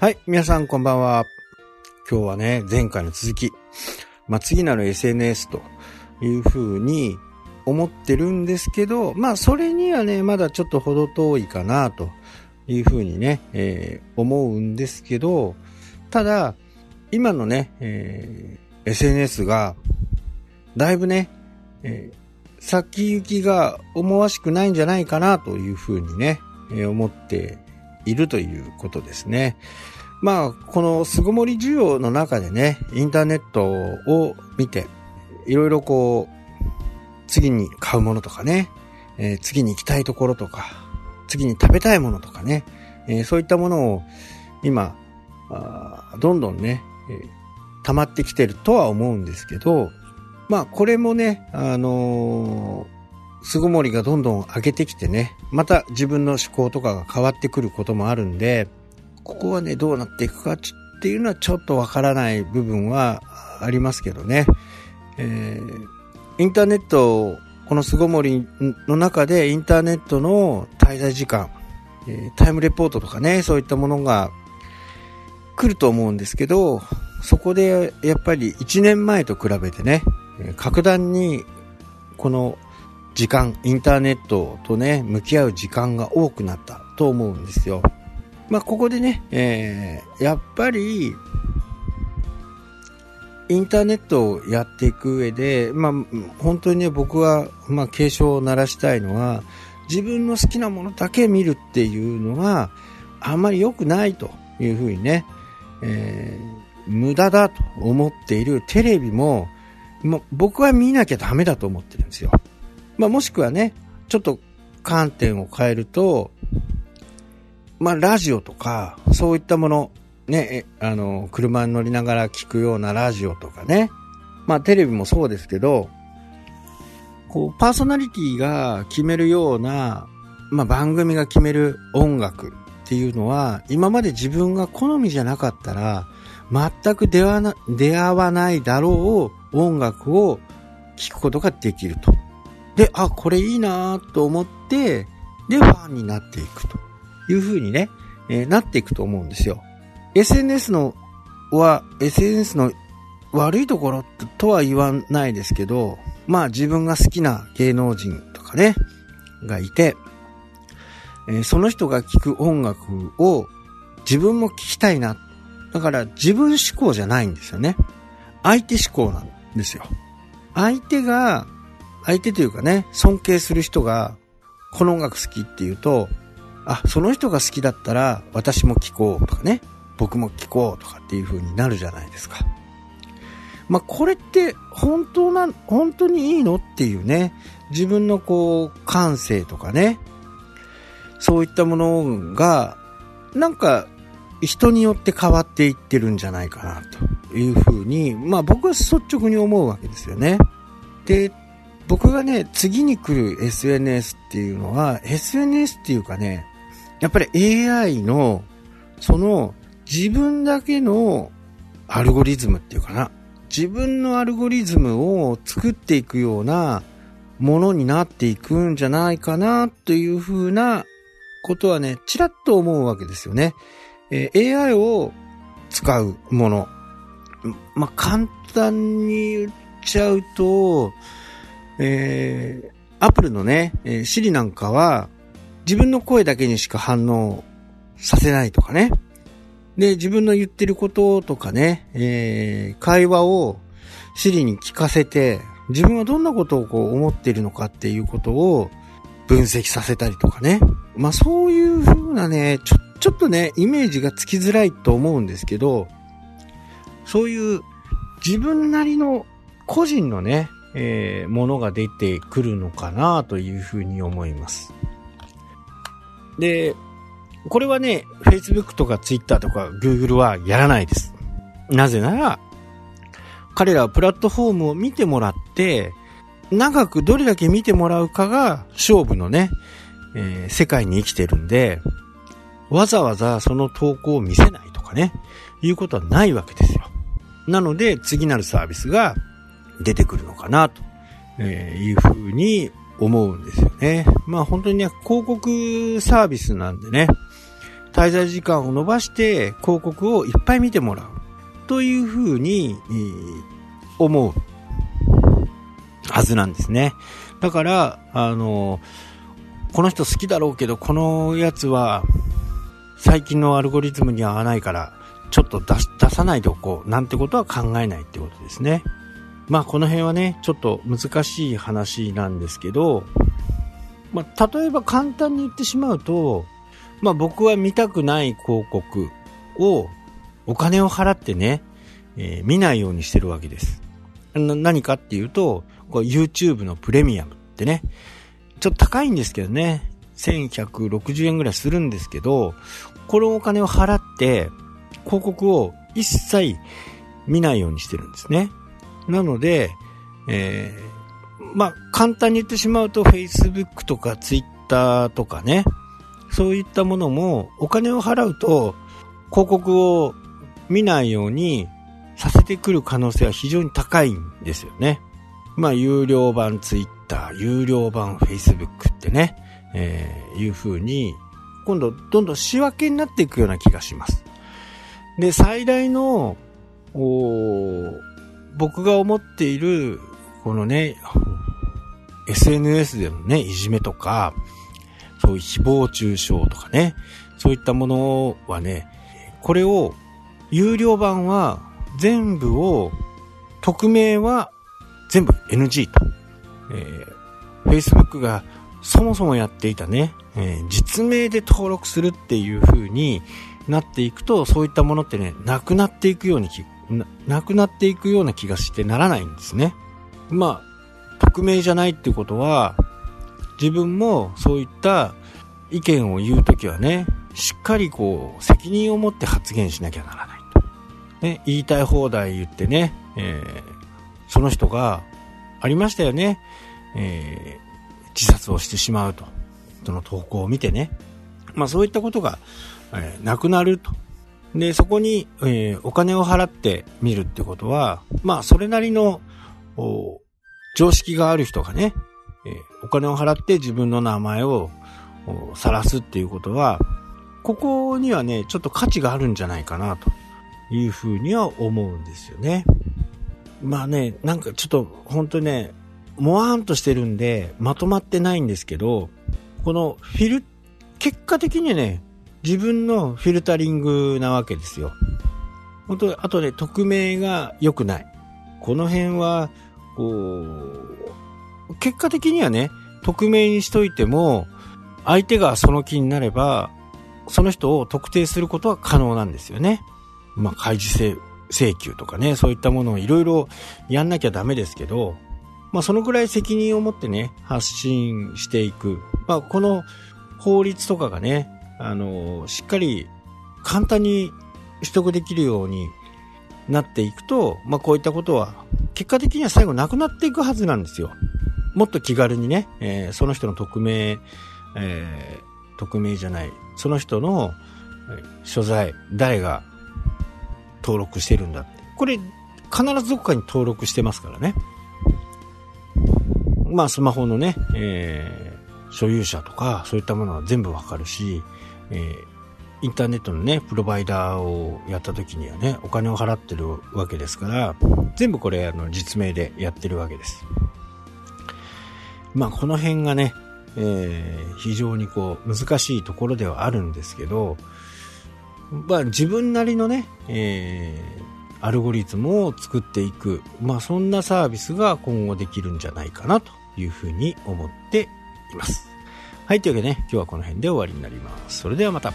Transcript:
はい、皆さんこんばんは。今日はね、前回の続き。まあ、次なる SNS というふうに思ってるんですけど、まあ、それにはね、まだちょっと程遠いかなというふうにね、えー、思うんですけど、ただ、今のね、えー、SNS が、だいぶね、えー、先行きが思わしくないんじゃないかなというふうにね、えー、思っているということですね。まあ、この巣ごもり需要の中でね、インターネットを見て、いろいろこう、次に買うものとかね、えー、次に行きたいところとか、次に食べたいものとかね、えー、そういったものを今、どんどんね、えー、溜まってきてるとは思うんですけど、まあこれもね、あのー、巣ごもりがどんどん上げてきてね、また自分の思考とかが変わってくることもあるんで、ここはね、どうなっていくかっていうのはちょっとわからない部分はありますけどね。えー、インターネット、この巣ごもりの中でインターネットの滞在時間、え、タイムレポートとかね、そういったものが来ると思うんですけど、そこでやっぱり1年前と比べてね、格段にこの時間、インターネットとね、向き合う時間が多くなったと思うんですよ。まあ、ここでね、えー、やっぱり、インターネットをやっていく上で、まあ、本当にね、僕は、まあ、警鐘を鳴らしたいのは、自分の好きなものだけ見るっていうのは、あんまり良くないというふうにね、えー、無駄だと思っているテレビも、も僕は見なきゃダメだと思ってるんですよ。まあ、もしくはね、ちょっと観点を変えると、まあ、ラジオとか、そういったもの、ね、あの、車に乗りながら聞くようなラジオとかね、まあ、テレビもそうですけど、こう、パーソナリティが決めるような、まあ、番組が決める音楽っていうのは、今まで自分が好みじゃなかったら、全く出会わな出会わないだろう音楽を聴くことができると。で、あ、これいいなと思って、で、ファンになっていくというふうにね、えー、なっていくと思うんですよ。SNS のは、SNS の悪いところとは言わないですけど、まあ自分が好きな芸能人とかね、がいて、えー、その人が聴く音楽を自分も聴きたいな。だから自分思考じゃないんですよね。相手思考なんですよ。相手が、相手というかね、尊敬する人が、この音楽好きっていうと、あ、その人が好きだったら私も聴こうとかね、僕も聴こうとかっていう風になるじゃないですか。まあ、これって本当な、本当にいいのっていうね、自分のこう、感性とかね、そういったものが、なんか、人によって変わっていってるんじゃないかな、というふうに、まあ僕は率直に思うわけですよね。で、僕がね、次に来る SNS っていうのは、SNS っていうかね、やっぱり AI の、その、自分だけのアルゴリズムっていうかな。自分のアルゴリズムを作っていくようなものになっていくんじゃないかなというふうなことはね、ちらっと思うわけですよね。えー、AI を使うもの。ま、簡単に言っちゃうと、えー、Apple のね、えー、Siri なんかは、自分の声だけにしか反応させないとかね。で、自分の言ってることとかね、えー、会話を Siri に聞かせて、自分はどんなことをこう思ってるのかっていうことを分析させたりとかね。まあそういう風なね、ちょ、ちょっとね、イメージがつきづらいと思うんですけど、そういう自分なりの個人のね、えー、ものが出てくるのかなというふうに思います。で、これはね、Facebook とか Twitter とか Google はやらないです。なぜなら、彼らはプラットフォームを見てもらって、長くどれだけ見てもらうかが勝負のね、えー、世界に生きてるんで、わざわざその投稿を見せないとかね、いうことはないわけですよ。なので、次なるサービスが出てくるのかな、というふうに思うんですよね。まあ本当にね、広告サービスなんでね、滞在時間を伸ばして広告をいっぱい見てもらうというふうに、思うはずなんですね。だから、あの、この人好きだろうけど、このやつは最近のアルゴリズムに合わないから、ちょっと出出さないでおこうなんてことは考えないってことですね。まあこの辺はね、ちょっと難しい話なんですけど、まあ例えば簡単に言ってしまうと、まあ僕は見たくない広告をお金を払ってね、えー、見ないようにしてるわけです。何かっていうと、YouTube のプレミアムってね、ちょっと高いんですけどね、1160円ぐらいするんですけど、このお金を払って、広告を一切見ないようにしてるんですね。なので、えー、まあ、簡単に言ってしまうと Facebook とか Twitter とかね、そういったものもお金を払うと広告を見ないようにさせてくる可能性は非常に高いんですよね。まあ、有料版 Twitter、有料版 Facebook ってね、えー、いう風に、今度どんどん仕分けになっていくような気がします。で、最大の、僕が思っている、このね、SNS でのね、いじめとか、そういう誹謗中傷とかね、そういったものはね、これを、有料版は全部を、匿名は全部 NG と。えー、Facebook がそもそもやっていたね、えー、実名で登録するっていう風になっていくと、そういったものってね、なくなっていくようにな、くなっていくような気がしてならないんですね。まあ、匿名じゃないってことは、自分もそういった意見を言うときはね、しっかりこう、責任を持って発言しなきゃならないと。ね、言いたい放題言ってね、えー、その人が、ありましたよね、えー、自殺をしてしまうと。その投稿を見てね。まあそういったことが、えー、なくなると。で、そこに、えー、お金を払って見るってことは、まあそれなりの、常識がある人がね、えー、お金を払って自分の名前を晒すっていうことは、ここにはね、ちょっと価値があるんじゃないかなというふうには思うんですよね。まあね、なんかちょっと本当にね、もわーんとしてるんで、まとまってないんですけど、このフィル、結果的にね、自分のフィルタリングなわけですよ。本当あとね、匿名が良くない。この辺は、こう、結果的にはね、匿名にしといても、相手がその気になれば、その人を特定することは可能なんですよね。まあ、開示請求とかね、そういったものをいろいろやんなきゃダメですけど、まあ、そのくらい責任を持ってね、発信していく。まあ、この法律とかがね、あの、しっかり簡単に取得できるようになっていくと、まあ、こういったことは結果的には最後なくなっていくはずなんですよ。もっと気軽にね、えー、その人の匿名、えー、匿名じゃない、その人の所在、誰が登録してるんだって。これ、必ずどこかに登録してますからね。まあ、スマホのね、えー、所有者とか、そういったものは全部わかるし、えー、インターネットのね、プロバイダーをやった時にはね、お金を払ってるわけですから、全部これ、あの、実名でやってるわけです。まあ、この辺がね、えー、非常にこう、難しいところではあるんですけど、まあ、自分なりのね、えー、アルゴリズムを作っていく、まあ、そんなサービスが今後できるんじゃないかなというふうに思っています。はい、というわけでね、今日はこの辺で終わりになります。それではまた。